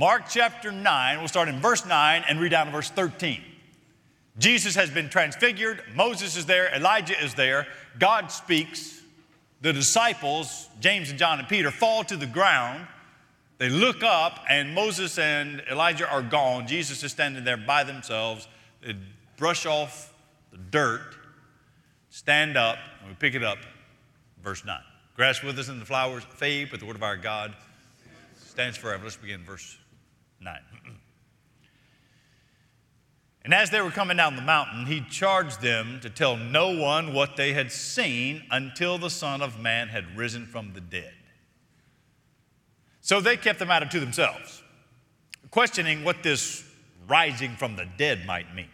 Mark chapter 9, we'll start in verse 9 and read down to verse 13. Jesus has been transfigured, Moses is there, Elijah is there, God speaks. The disciples, James and John and Peter, fall to the ground. They look up, and Moses and Elijah are gone. Jesus is standing there by themselves. They brush off the dirt, stand up, and we pick it up, verse 9. Grass withers and the flowers fade, but the word of our God stands forever. Let's begin verse 9. And as they were coming down the mountain, he charged them to tell no one what they had seen until the Son of Man had risen from the dead. So they kept the matter to themselves, questioning what this rising from the dead might mean.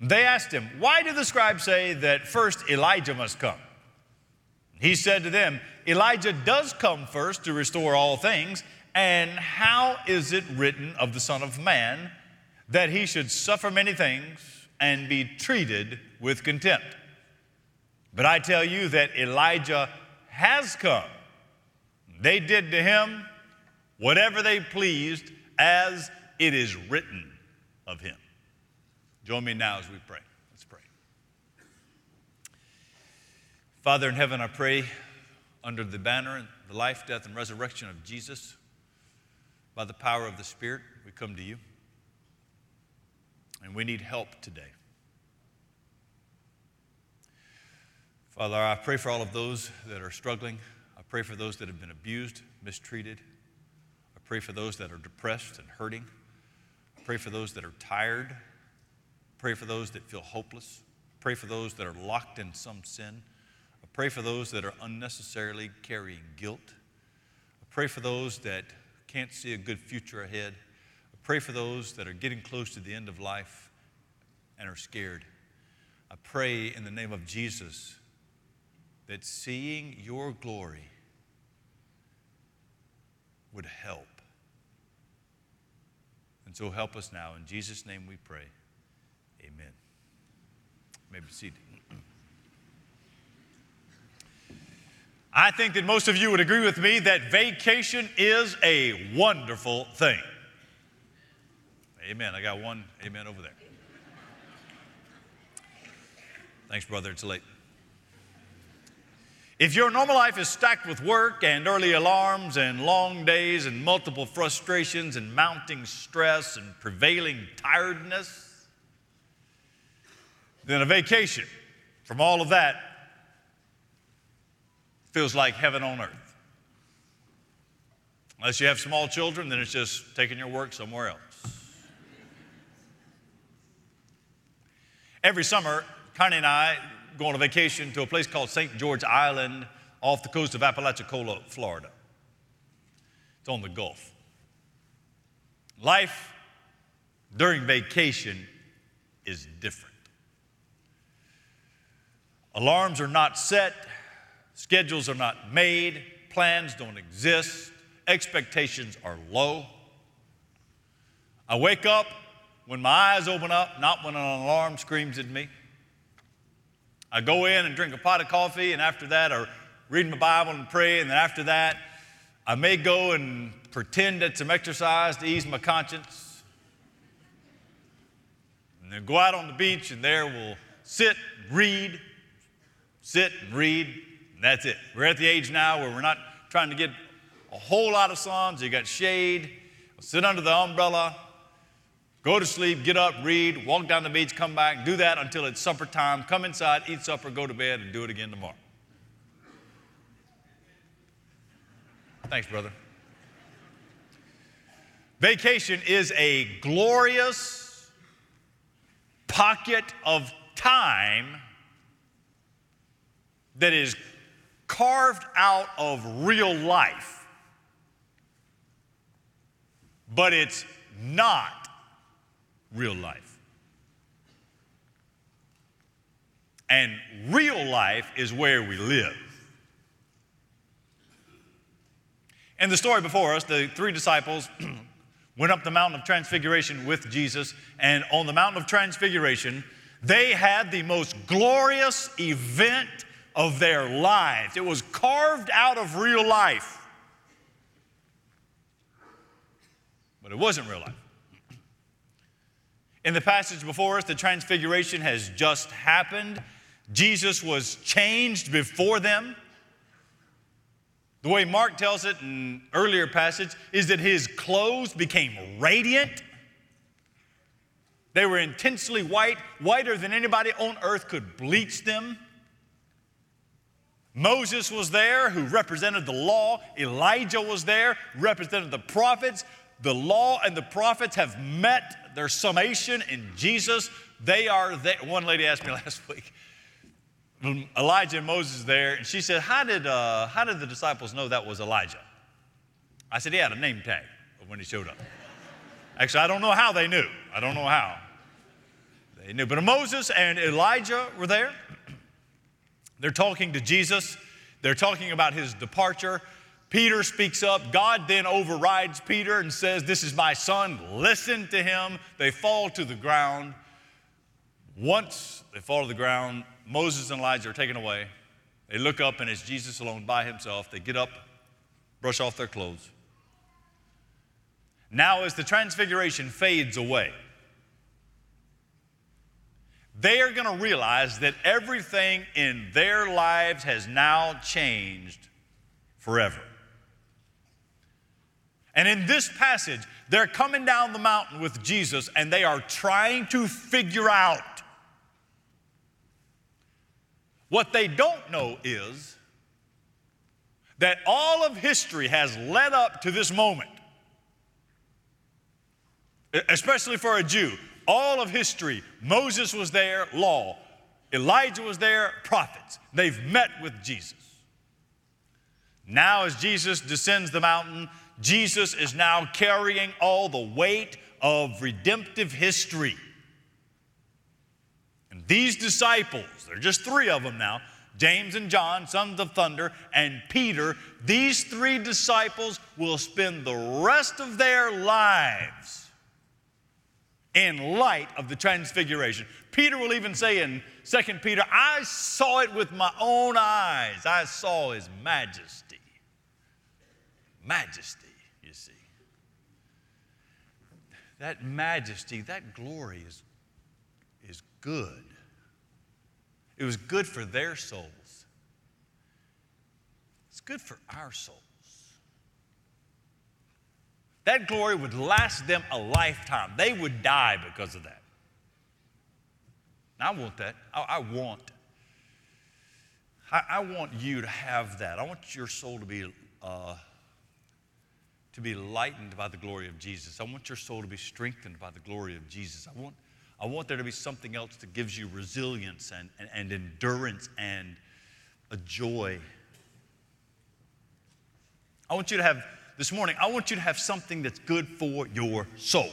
They asked him, Why do the scribes say that first Elijah must come? He said to them, Elijah does come first to restore all things, and how is it written of the Son of Man that he should suffer many things and be treated with contempt? But I tell you that Elijah has come. They did to him whatever they pleased, as it is written of him. Join me now as we pray. Let's pray. Father in heaven, I pray under the banner the life, death, and resurrection of Jesus, by the power of the Spirit, we come to you. And we need help today. Father, I pray for all of those that are struggling. I pray for those that have been abused, mistreated. I pray for those that are depressed and hurting. I pray for those that are tired I Pray for those that feel hopeless. I Pray for those that are locked in some sin. I pray for those that are unnecessarily carrying guilt. I pray for those that can't see a good future ahead. I pray for those that are getting close to the end of life and are scared. I pray in the name of Jesus that seeing your glory would help. And so help us now. In Jesus' name we pray. Amen. May be seated. I think that most of you would agree with me that vacation is a wonderful thing. Amen. I got one amen over there. Thanks, brother. It's late. If your normal life is stacked with work and early alarms and long days and multiple frustrations and mounting stress and prevailing tiredness, then a vacation from all of that feels like heaven on earth. Unless you have small children, then it's just taking your work somewhere else. Every summer, Connie and I go on a vacation to a place called St. George Island off the coast of Apalachicola, Florida. It's on the Gulf. Life during vacation is different. Alarms are not set, schedules are not made, plans don't exist, expectations are low. I wake up when my eyes open up, not when an alarm screams at me. I go in and drink a pot of coffee, and after that, I read my Bible and pray, and then after that, I may go and pretend it's some exercise to ease my conscience. And then go out on the beach, and there we'll sit, read, sit and read, and that's it. We're at the age now where we're not trying to get a whole lot of so you got shade, sit under the umbrella, go to sleep, get up, read, walk down the beach, come back, do that until it's supper time, come inside, eat supper, go to bed, and do it again tomorrow. Thanks, brother. Vacation is a glorious pocket of time that is carved out of real life, but it's not real life. And real life is where we live. In the story before us, the three disciples went up the mountain of transfiguration with Jesus, and on the mountain of transfiguration, they had the most glorious event of their lives. It was carved out of real life. but it wasn't real life. In the passage before us, the transfiguration has just happened. Jesus was changed before them. The way Mark tells it in earlier passage is that his clothes became radiant. They were intensely white, whiter than anybody on earth could bleach them. Moses was there, who represented the law. Elijah was there, represented the prophets. The law and the prophets have met their summation in Jesus. They are there. One lady asked me last week, Elijah and Moses there, and she said, How did, uh, how did the disciples know that was Elijah? I said, He had a name tag when he showed up. Actually, I don't know how they knew. I don't know how. They knew. But Moses and Elijah were there. They're talking to Jesus, they're talking about his departure. Peter speaks up. God then overrides Peter and says, This is my son, listen to him. They fall to the ground. Once they fall to the ground, Moses and Elijah are taken away. They look up, and it's Jesus alone by himself. They get up, brush off their clothes. Now, as the transfiguration fades away, they are going to realize that everything in their lives has now changed forever. And in this passage, they're coming down the mountain with Jesus and they are trying to figure out. What they don't know is that all of history has led up to this moment, especially for a Jew. All of history, Moses was there, law. Elijah was there, prophets. They've met with Jesus. Now, as Jesus descends the mountain, Jesus is now carrying all the weight of redemptive history. And these disciples, there are just three of them now James and John, sons of thunder, and Peter, these three disciples will spend the rest of their lives in light of the transfiguration. Peter will even say in 2 Peter, I saw it with my own eyes. I saw his majesty. Majesty, you see. That majesty, that glory is, is good. It was good for their souls. It's good for our souls. That glory would last them a lifetime. They would die because of that. I want that. I, I want. I, I, want you to have that. I want your soul to be uh, to be lightened by the glory of Jesus. I want your soul to be strengthened by the glory of Jesus. I want, I want there to be something else that gives you resilience and, and, and endurance and a joy. I want you to have this morning, I want you to have something that's good for your soul.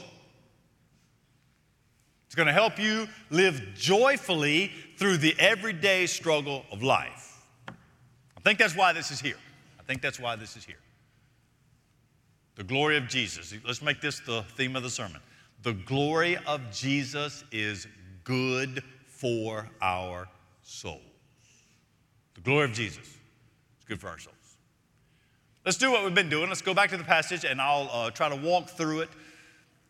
It's going to help you live joyfully through the everyday struggle of life. I think that's why this is here. I think that's why this is here. The glory of Jesus. Let's make this the theme of the sermon. The glory of Jesus is good for our souls. The glory of Jesus is good for our souls. Let's do what we've been doing. Let's go back to the passage and I'll uh, try to walk through it.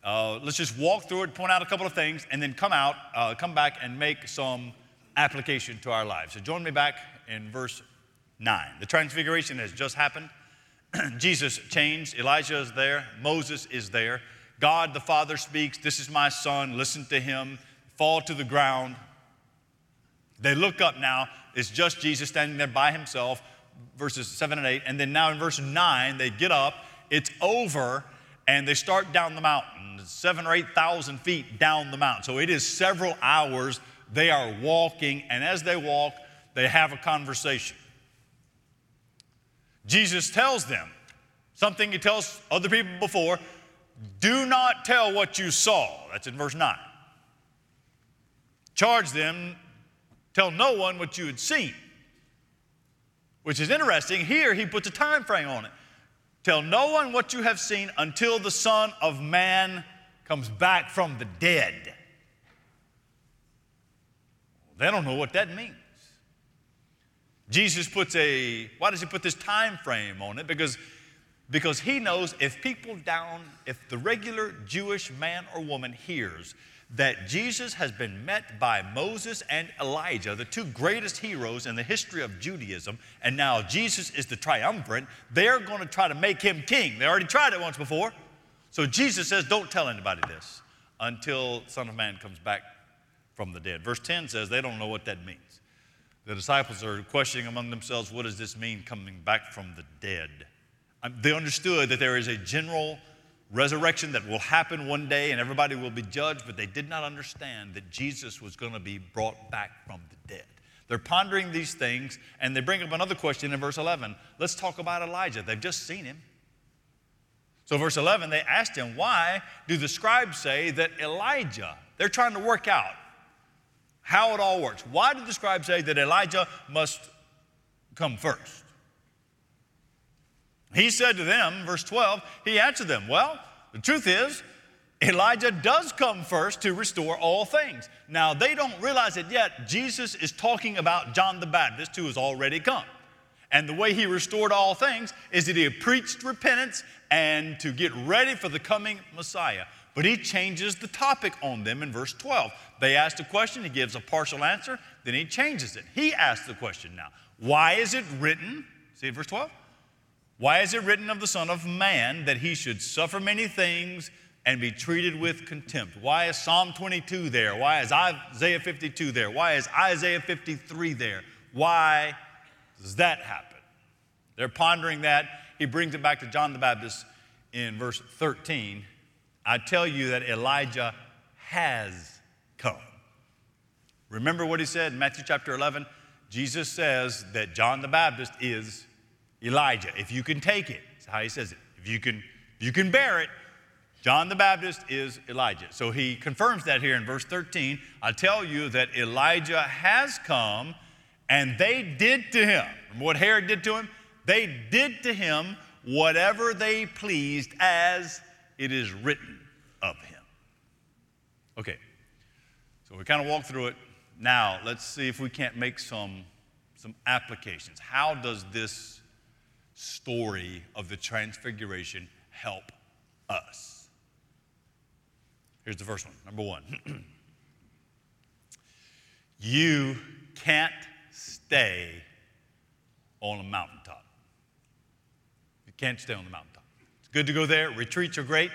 Uh, let's just walk through it, point out a couple of things, and then come out, uh, come back and make some application to our lives. So join me back in verse 9. The transfiguration has just happened. Jesus changed. Elijah is there. Moses is there. God the Father speaks, This is my son. Listen to him. Fall to the ground. They look up now. It's just Jesus standing there by himself verses 7 and 8. And then now in verse 9, they get up, it's over, and they start down the mountain, seven or 8,000 feet down the mountain. So it is several hours they are walking, and as they walk, they have a conversation. Jesus tells them something he tells other people before do not tell what you saw. That's in verse 9. Charge them, tell no one what you had seen which is interesting. Here he puts a time frame on it. Tell no one what you have seen until the Son of Man comes back from the dead. They don't know what that means. Jesus puts a, why does he put this time frame on it? Because because he knows if people down, if the regular Jewish man or woman hears that Jesus has been met by Moses and Elijah, the two greatest heroes in the history of Judaism, and now Jesus is the triumvirate, they're going to try to make him king. They already tried it once before. So Jesus says, Don't tell anybody this until Son of Man comes back from the dead. Verse 10 says they don't know what that means. The disciples are questioning among themselves, What does this mean coming back from the dead? Um, they understood that there is a general resurrection that will happen one day and everybody will be judged, but they did not understand that Jesus was going to be brought back from the dead. They're pondering these things and they bring up another question in verse 11. Let's talk about Elijah. They've just seen him. So, verse 11, they asked him, Why do the scribes say that Elijah, they're trying to work out how it all works. Why do the scribes say that Elijah must come first? He said to them, verse 12, he answered them, Well, the truth is, Elijah does come first to restore all things. Now, they don't realize it yet. Jesus is talking about John the Baptist, who has already come. And the way he restored all things is that he preached repentance and to get ready for the coming Messiah. But he changes the topic on them in verse 12. They asked a question, he gives a partial answer, then he changes it. He asks the question now Why is it written? See verse 12? Why is it written of the Son of Man that he should suffer many things and be treated with contempt? Why is Psalm 22 there? Why is Isaiah 52 there? Why is Isaiah 53 there? Why does that happen? They're pondering that. He brings it back to John the Baptist in verse 13. I tell you that Elijah has come. Remember what he said in Matthew chapter 11? Jesus says that John the Baptist is Elijah, if you can take it. That's how he says it. If you can, if you can bear it, John the Baptist is Elijah. So he confirms that here in verse 13. I tell you that Elijah has come and they did to him. Remember what Herod did to him? They did to him whatever they pleased as it is written of him. Okay, so we kind of walked through it. Now let's see if we can't make some, some applications. How does this story of the transfiguration help us? Here's the first one. Number one you can't stay on a mountaintop. You can't stay on the mountaintop. It's good to go there. Retreats are great.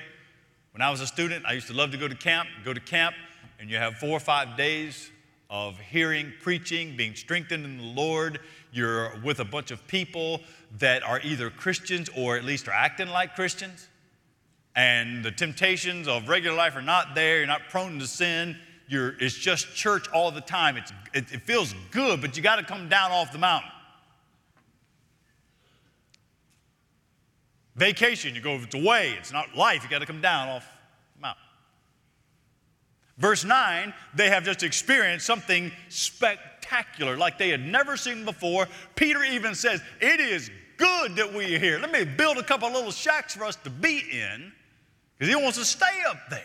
When I was a student, I used to love to go to camp. Go to camp, and you have four or five days of hearing, preaching, being strengthened in the Lord. You're with a bunch of people that are either Christians or at least are acting like Christians. And the temptations of regular life are not there. You're not prone to sin. You're, it's just church all the time. It's, it, it feels good, but you got to come down off the mountain. Vacation, you go, it's away. It's not life. You got to come down off mountain. Verse 9, they have just experienced something spectacular like they had never seen before. Peter even says, It is good that we are here. Let me build a couple little shacks for us to be in because he wants to stay up there.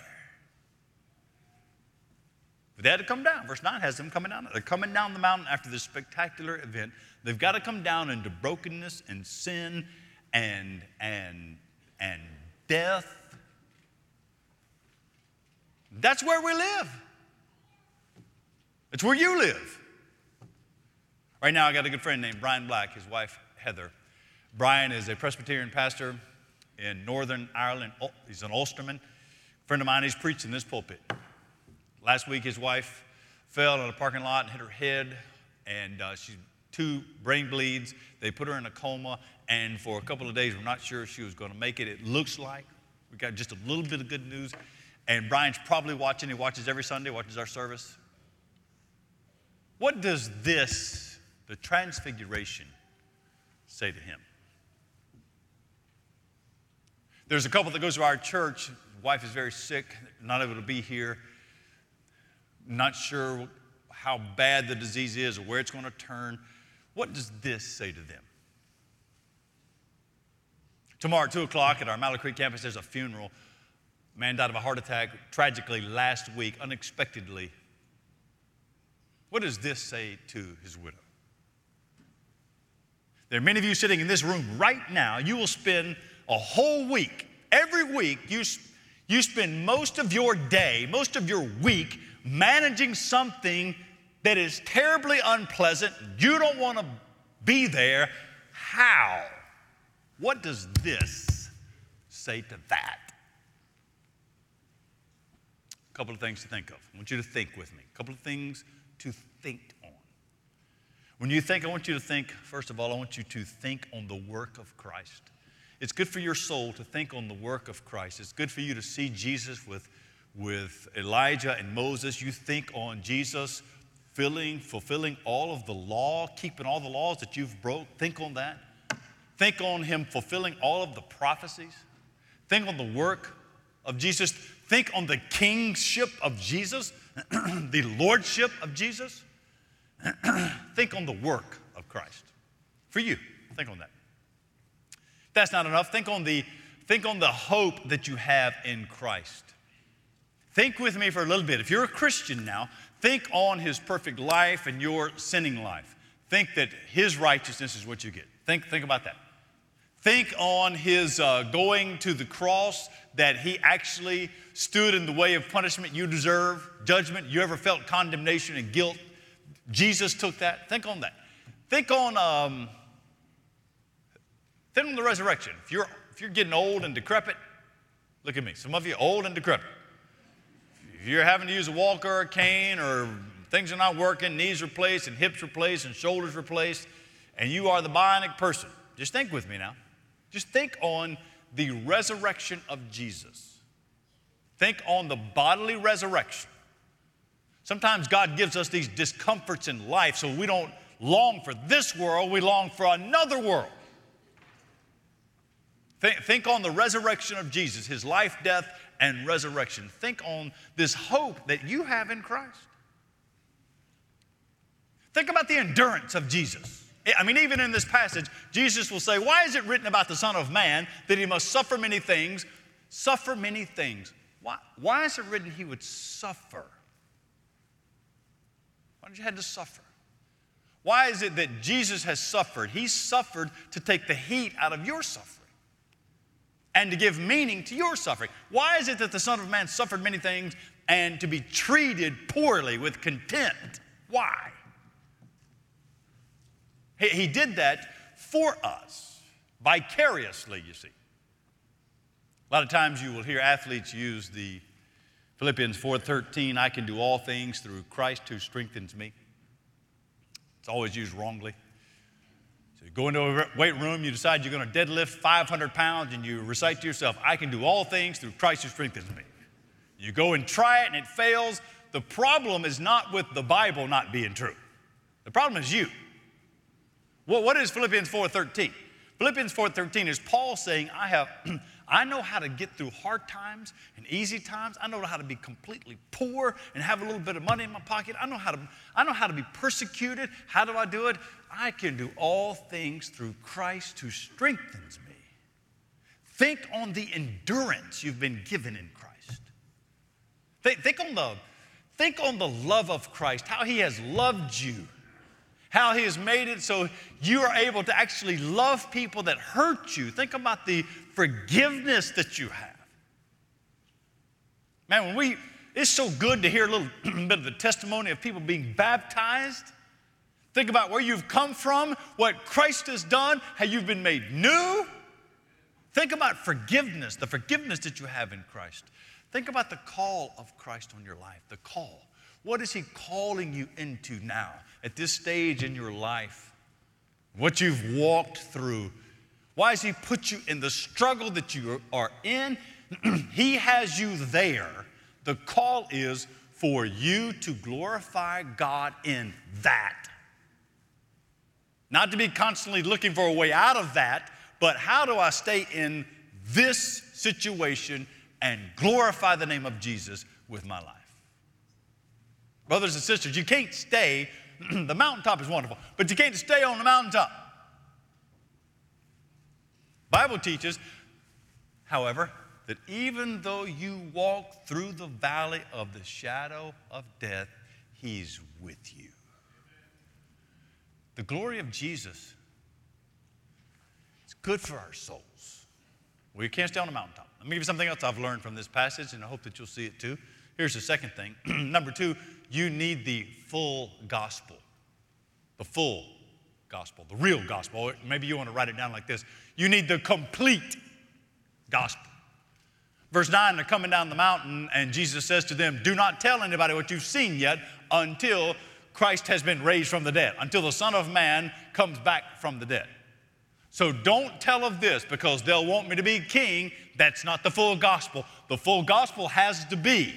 But they had to come down. Verse 9 has them coming down. They're coming down the mountain after this spectacular event. They've got to come down into brokenness and sin and, and, and death that's where we live. It's where you live. Right now, I got a good friend named Brian Black, his wife, Heather. Brian is a Presbyterian pastor in Northern Ireland. He's an Ulsterman. Friend of mine, he's preached in this pulpit. Last week, his wife fell in a parking lot and hit her head, and uh, she's two brain bleeds. They put her in a coma, and for a couple of days, we're not sure if she was going to make it. It looks like we got just a little bit of good news. And Brian's probably watching. He watches every Sunday, watches our service. What does this, the transfiguration, say to him? There's a couple that goes to our church. Wife is very sick, not able to be here. Not sure how bad the disease is or where it's going to turn. What does this say to them? Tomorrow at 2 o'clock at our Mallow Creek campus, there's a funeral man died of a heart attack tragically last week, unexpectedly. What does this say to his widow? There are many of you sitting in this room right now. You will spend a whole week, every week, you, you spend most of your day, most of your week managing something that is terribly unpleasant. You don't want to be there. How? What does this say to that? A couple of things to think of. I want you to think with me. A couple of things to think on. When you think, I want you to think, first of all, I want you to think on the work of Christ. It's good for your soul to think on the work of Christ. It's good for you to see Jesus with, with Elijah and Moses. You think on Jesus filling, fulfilling all of the law, keeping all the laws that you've broke. Think on that. Think on him fulfilling all of the prophecies. Think on the work of Jesus. Think on the kingship of Jesus, the lordship of Jesus. think on the work of Christ. For you, think on that. That's not enough. Think on the think on the hope that you have in Christ. Think with me for a little bit. If you're a Christian now, think on his perfect life and your sinning life. Think that his righteousness is what you get. Think, think about that. Think on his uh, going to the cross, that he actually stood in the way of punishment you deserve, judgment. You ever felt condemnation and guilt? Jesus took that. Think on that. Think on, um, think on the resurrection. If you're, if you're getting old and decrepit, look at me. Some of you old and decrepit. If you're having to use a walker or a cane or things are not working, knees replaced and hips replaced and shoulders replaced, and you are the bionic person, just think with me now. Just think on the resurrection of Jesus. Think on the bodily resurrection. Sometimes God gives us these discomforts in life so we don't long for this world, we long for another world. Think, think, on the resurrection of Jesus, his life, death, and resurrection. Think on this hope that you have in Christ. Think about the endurance of Jesus. I mean, even in this passage, Jesus will say, Why is it written about the Son of Man that he must suffer many things? Suffer many things. Why, why is it written he would suffer? Why did you have to suffer? Why is it that Jesus has suffered? He suffered to take the heat out of your suffering and to give meaning to your suffering. Why is it that the Son of Man suffered many things and to be treated poorly with contempt? Why? He, he did that for us, vicariously, you see. A lot of times you will hear athletes use the Philippians 4:13, I can do all things through Christ who strengthens me. It's always used wrongly. So you go into a weight room, you decide you're going to deadlift 500 pounds, and you recite to yourself, I can do all things through Christ who strengthens me. You go and try it and it fails. The problem is not with the Bible not being true. The problem is you. Well, what is Philippians 4:13? Philippians 4:13 is Paul saying, I have I know how to get through hard times and easy times. I know how to be completely poor and have a little bit of money in my pocket. I know how to, I know how to be persecuted. How do I do it? I can do all things through Christ who strengthens me. Think on the endurance you've been given in Christ. Think, think, on the, think on the love of Christ, how he has loved you how He has made it so you are able to actually love people that hurt you. Think about the forgiveness that you have. Man, when we, it's so good to hear a little bit of the testimony of people being baptized. Think about where you've come from, what Christ has done, how you've been made new. Think about forgiveness, the forgiveness that you have in Christ. Think about the call of Christ on your life, the call. What is He calling you into now at this stage in your life? What you've walked through. Why has He put you in the struggle that you are in? he has you there. The call is for you to glorify God in that. Not to be constantly looking for a way out of that, but how do I stay in this situation and glorify the name of Jesus with my life? Brothers and sisters, you can't stay, the mountaintop is wonderful, but you can't stay on the mountaintop. Bible teaches, however, that even though you walk through the valley of the shadow of death, he's with you. The glory of Jesus is good for our souls. We can't stay on the mountaintop. Let me give you something else I've learned from this passage, and I hope that you'll see it too. Here's the second thing. Number two, you need the full gospel. The full gospel, the real gospel. Maybe you want to write it down like this you need the complete gospel. Verse 9, they're coming down the mountain, and Jesus says to them, Do not tell anybody what you've seen yet until Christ has been raised from the dead, until the Son of Man comes back from the dead. So don't tell of this because they'll want me to be king. That's not the full gospel. The full gospel has to be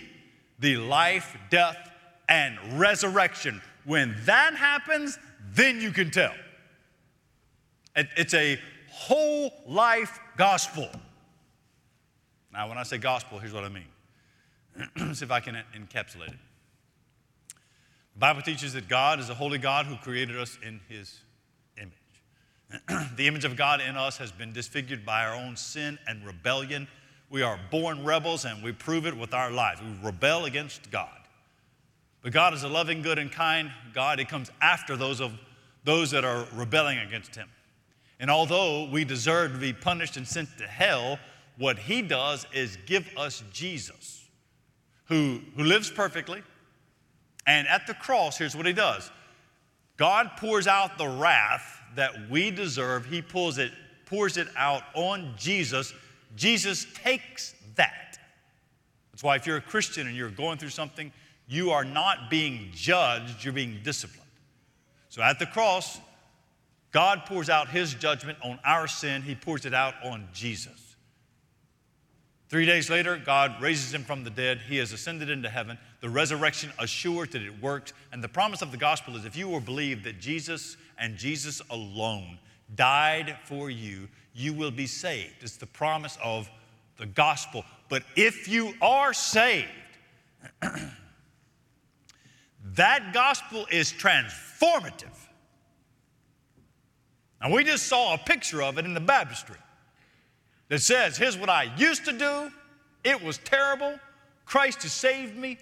the life, death, and resurrection. When that happens, then you can tell. It's a whole life gospel. Now, when I say gospel, here's what I mean. See if I can encapsulate it. The Bible teaches that God is a holy God who created us in his image. the image of God in us has been disfigured by our own sin and rebellion. We are born rebels and we prove it with our lives. We rebel against God. But God is a loving, good, and kind God. He comes after those of those that are rebelling against him. And although we deserve to be punished and sent to hell, what he does is give us Jesus, who, who lives perfectly. And at the cross, here's what he does God pours out the wrath that we deserve, he pours it, pours it out on Jesus. Jesus takes that. That's why if you're a Christian and you're going through something, you are not being judged, you're being disciplined. So at the cross, God pours out his judgment on our sin, he pours it out on Jesus. Three days later, God raises him from the dead. He has ascended into heaven. The resurrection assures that it works. And the promise of the gospel is if you will believe that Jesus and Jesus alone died for you, you will be saved. It's the promise of the gospel. But if you are saved, that gospel is transformative. And we just saw a picture of it in the baptistry that says, Here's what I used to do, it was terrible. Christ has saved me.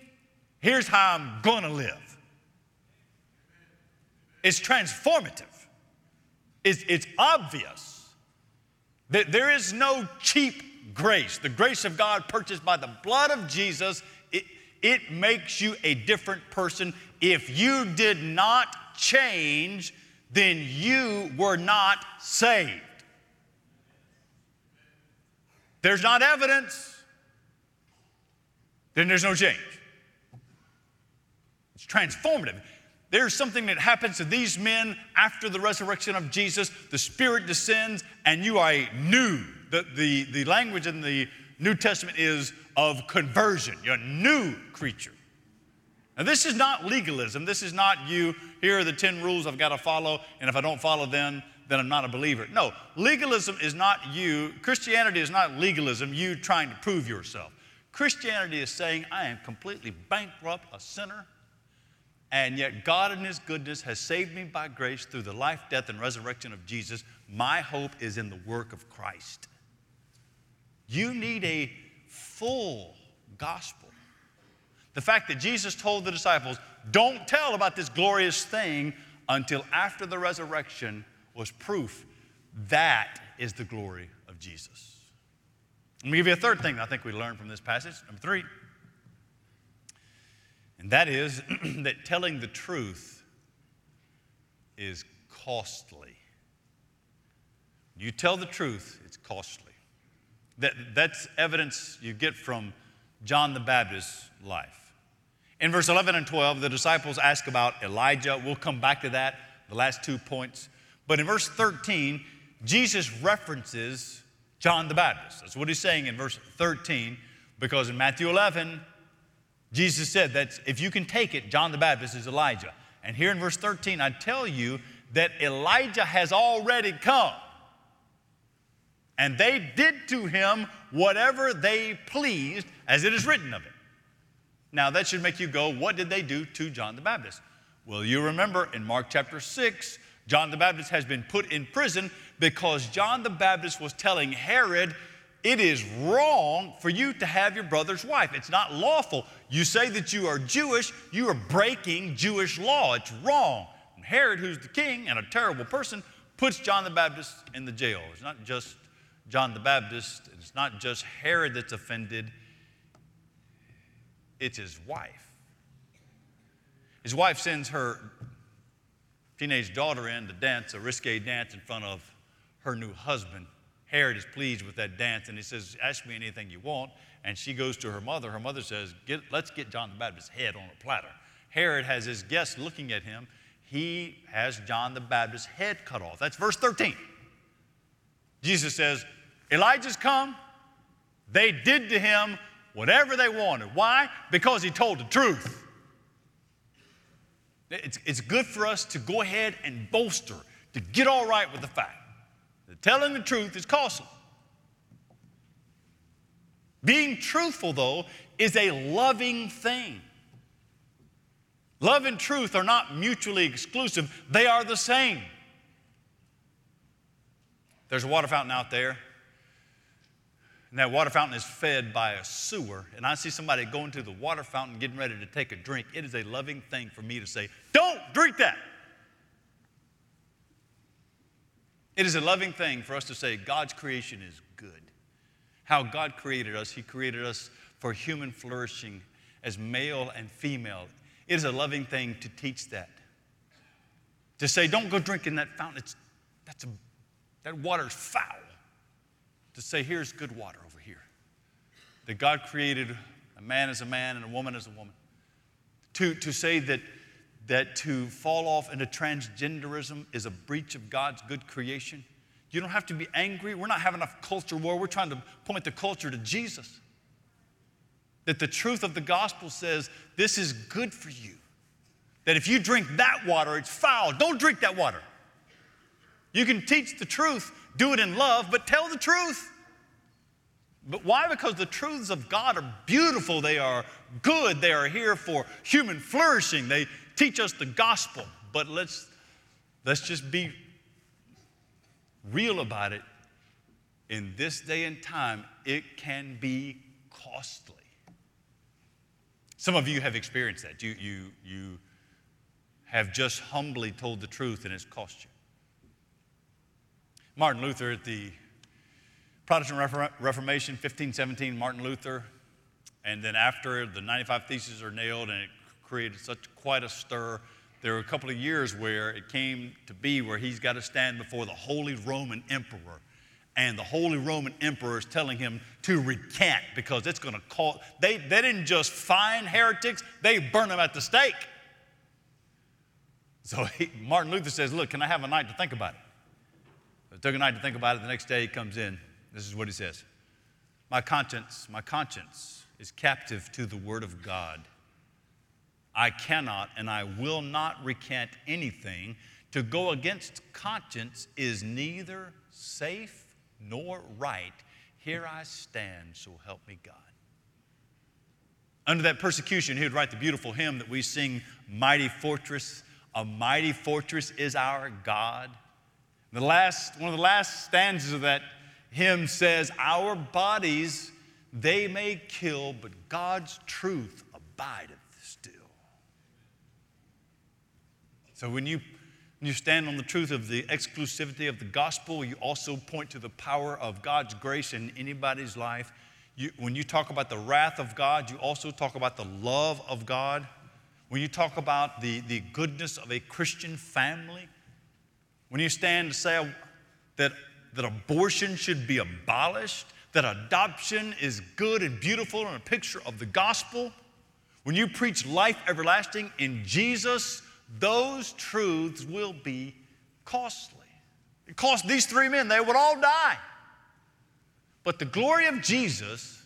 Here's how I'm going to live. It's transformative, it's, it's obvious that there is no cheap grace. The grace of God purchased by the blood of Jesus, it, makes you a different person. If you did not change, then you were not saved. There's not evidence, then there's no change. It's transformative. There's something that happens to these men after the resurrection of Jesus. The Spirit descends, and you are new. The, the, the language in the New Testament is of conversion. You're a new creature. Now, this is not legalism. This is not you, here are the 10 rules I've got to follow, and if I don't follow them, then I'm not a believer. No, legalism is not you. Christianity is not legalism, you trying to prove yourself. Christianity is saying, I am completely bankrupt, a sinner, and yet God in His goodness has saved me by grace through the life, death, and resurrection of Jesus. My hope is in the work of Christ. You need a full gospel. The fact that Jesus told the disciples, don't tell about this glorious thing until after the resurrection was proof that is the glory of Jesus. Let me give you a third thing that I think we learned from this passage. Number three. And that is that telling the truth is costly. You tell the truth, it's costly. That, that's evidence you get from John the Baptist's life. In verse 11 and 12, the disciples ask about Elijah. We'll come back to that, the last two points. But in verse 13, Jesus references John the Baptist. That's what he's saying in verse 13, because in Matthew 11, Jesus said that if you can take it, John the Baptist is Elijah. And here in verse 13, I tell you that Elijah has already come. And they did to him whatever they pleased, as it is written of him. Now, that should make you go, what did they do to John the Baptist? Well, you remember in Mark chapter 6, John the Baptist has been put in prison because John the Baptist was telling Herod, it is wrong for you to have your brother's wife. It's not lawful. You say that you are Jewish, you are breaking Jewish law. It's wrong. And Herod, who's the king and a terrible person, puts John the Baptist in the jail. It's not just John the Baptist, it's not just Herod that's offended, it's his wife. His wife sends her teenage daughter in to dance a risque dance in front of her new husband. Herod is pleased with that dance and he says, Ask me anything you want. And she goes to her mother. Her mother says, Let's get John the Baptist's head on a platter. Herod has his guests looking at him. He has John the Baptist's head cut off. That's verse 13. Jesus says, Elijah's come. They did to him whatever they wanted. Why? Because he told the truth. It's, it's good for us to go ahead and bolster, to get all right with the fact that telling the truth is costly. Being truthful, though, is a loving thing. Love and truth are not mutually exclusive, they are the same. There's a water fountain out there, and that water fountain is fed by a sewer. And I see somebody going to the water fountain getting ready to take a drink. It is a loving thing for me to say, Don't drink that. It is a loving thing for us to say, God's creation is good. How God created us, He created us for human flourishing as male and female. It is a loving thing to teach that. To say, don't go drink in that fountain. It's, that's a, that water's foul. To say, here's good water over here. That God created a man as a man and a woman as a woman. To, to say that, that to fall off into transgenderism is a breach of God's good creation. You don't have to be angry. We're not having a culture war. We're trying to point the culture to Jesus. That the truth of the gospel says this is good for you. That if you drink that water, it's foul. Don't drink that water. You can teach the truth, do it in love, but tell the truth. But why? Because the truths of God are beautiful, they are good, they are here for human flourishing. They teach us the gospel. But let's, let's just be real about it. In this day and time, it can be costly. Some of you have experienced that. You, you, you have just humbly told the truth and it's cost you. Martin Luther at the Protestant Reformation, 1517, Martin Luther, and then after the 95 Theses are nailed and it created such quite a stir, there were a couple of years where it came to be where he's got to stand before the Holy Roman Emperor and the Holy Roman Emperor is telling him to recant because it's going to cause, they, they didn't just find heretics, they burn them at the stake. So he, Martin Luther says, Look, can I have a night to think about it? I took a night to think about it. The next day he comes in. This is what he says My conscience, my conscience is captive to the word of God. I cannot and I will not recant anything. To go against conscience is neither safe nor right. Here I stand, so help me God. Under that persecution, he would write the beautiful hymn that we sing, Mighty Fortress. A mighty fortress is our God. The last, one of the last stanzas of that hymn says, Our bodies they may kill, but God's truth abideth still. So when you when you stand on the truth of the exclusivity of the gospel, you also point to the power of God's grace in anybody's life. You, when you talk about the wrath of God, you also talk about the love of God. When you talk about the, the goodness of a Christian family, when you stand to say that, that abortion should be abolished, that adoption is good and beautiful and a picture of the gospel, when you preach life everlasting in Jesus, those truths will be costly. It cost these three men, they would all die. But the glory of Jesus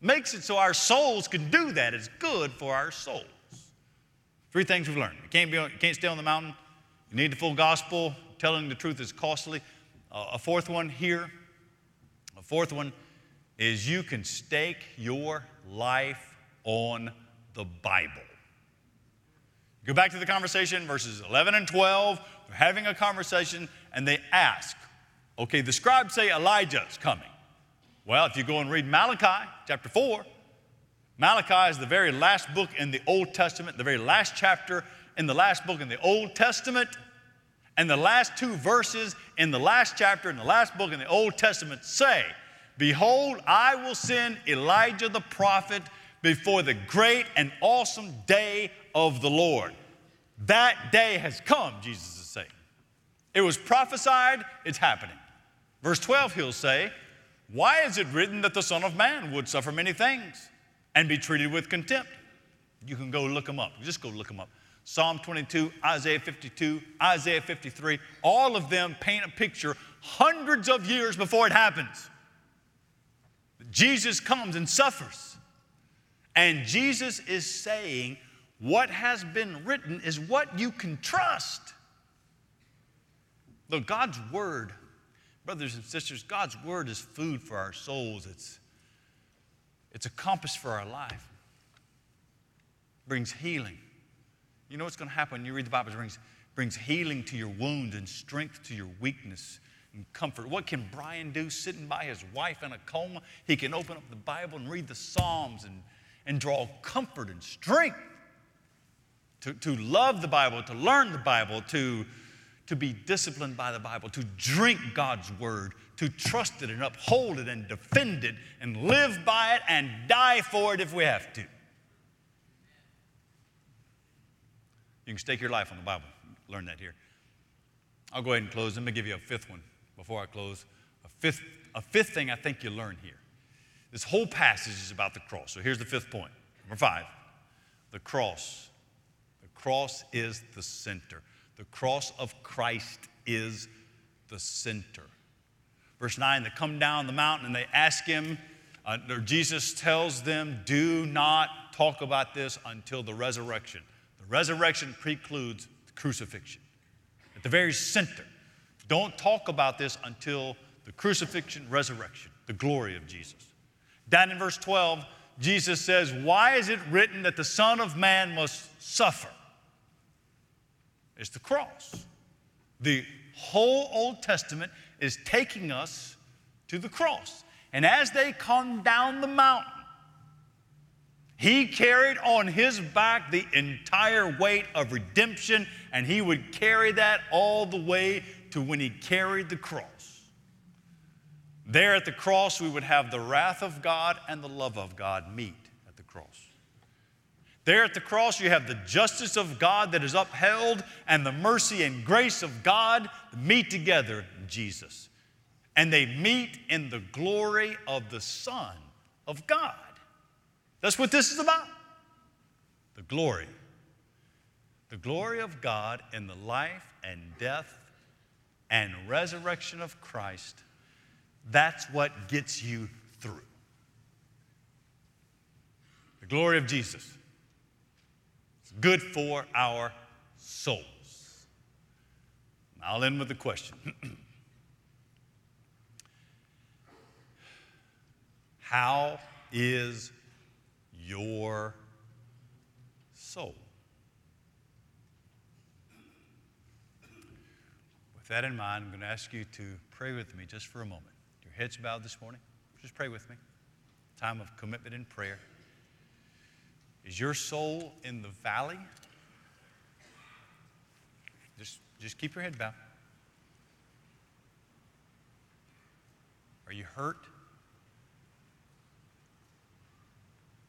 makes it so our souls can do that. It's good for our souls. Three things we've learned. You can't, be, on, you can't stay on the mountain. You need the full gospel. Telling the truth is costly. Uh, a fourth one here. A fourth one is you can stake your life on the Bible. Go back to the conversation, verses 11 and 12. They're having a conversation and they ask, okay, the scribes say Elijah's coming. Well, if you go and read Malachi chapter 4, Malachi is the very last book in the Old Testament, the very last chapter in the last book in the Old Testament. And the last two verses in the last chapter, in the last book in the Old Testament say, Behold, I will send Elijah the prophet before the great and awesome day of the Lord. That day has come, Jesus is saying. It was prophesied, it's happening. Verse 12, he'll say, Why is it written that the Son of Man would suffer many things and be treated with contempt? You can go look them up. Just go look them up. Psalm 22, Isaiah 52, Isaiah 53, all of them paint a picture hundreds of years before it happens. Jesus comes and suffers. And Jesus is saying, what has been written is what you can trust. Look, God's word, brothers and sisters, God's word is food for our souls. It's, it's a compass for our life. It brings healing. You know what's going to happen when you read the Bible? It brings, brings healing to your wounds and strength to your weakness and comfort. What can Brian do sitting by his wife in a coma? He can open up the Bible and read the Psalms and, and draw comfort and strength to, to love the Bible, to learn the Bible, to, to be disciplined by the Bible, to drink God's word, to trust it and uphold it and defend it and live by it and die for it if we have to. You can stake your life on the Bible. Learn that here. I'll go ahead and close. Let me give you a fifth one before I close. A fifth, a fifth thing I think you learn here. This whole passage is about the cross. So here's the fifth point. Number five the cross The cross is the center. The cross of Christ is the center. Verse 9, they come down the mountain and they ask him, uh, or Jesus tells them, do not talk about this until the resurrection. The resurrection precludes the crucifixion. At the very center. Don't talk about this until the crucifixion, resurrection, the glory of Jesus. Down in verse 12, Jesus says, Why is it written that the Son of Man must suffer? It's the cross. The whole Old Testament is taking us to the cross. And as they come down the mountain, he carried on his back the entire weight of redemption, and he would carry that all the way to when he carried the cross. There at the cross, we would have the wrath of God and the love of God meet at the cross. There at the cross, you have the justice of God that is upheld and the mercy and grace of God meet together Jesus. And they meet in the glory of the Son of God. That's what this is about. The glory. The glory of God in the life and death and resurrection of Christ. That's what gets you through. The glory of Jesus It's good for our souls. I'll end with a question. How is your soul? With that in mind, I'm going to ask you to pray with me just for a moment. Your heads bowed this morning. Just pray with me. Time of commitment and prayer. Is your soul in the valley? Just, just keep your head bowed. Are you hurt?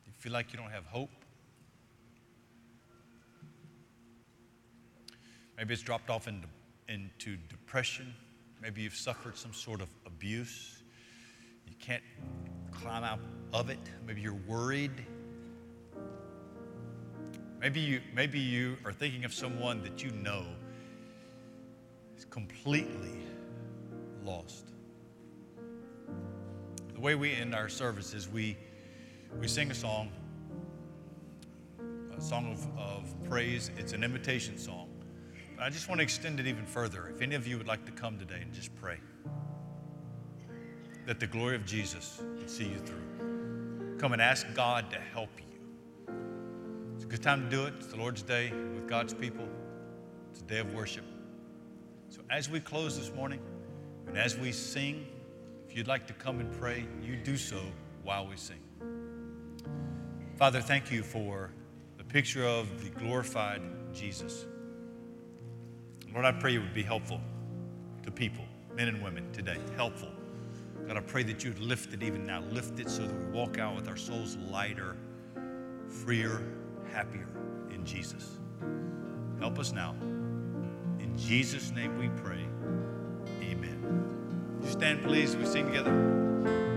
Do you feel like you don't have hope? Maybe it's dropped off into, into depression. Maybe you've suffered some sort of abuse. You can't climb out of it. Maybe you're worried. Maybe you, maybe you are thinking of someone that you know is completely lost. The way we end our service is we, we sing a song, song of, of praise. It's an invitation song. But I just want to extend it even further. If any of you would like to come today and just pray that the glory of Jesus would see you through, come and ask God to help you It's a good time to do it. It's the Lord's Day with God's people. It's a day of worship. So as we close this morning and as we sing, if you'd like to come and pray, you do so while we sing. Father, thank you for picture of the glorified Jesus. Lord, I pray it would be helpful to people, men and women today, helpful. God, I pray that you'd lift it even now. Lift it so that we walk out with our souls lighter, freer, happier in Jesus. Help us now. In Jesus' name we pray. Amen. You stand, please. We sing together.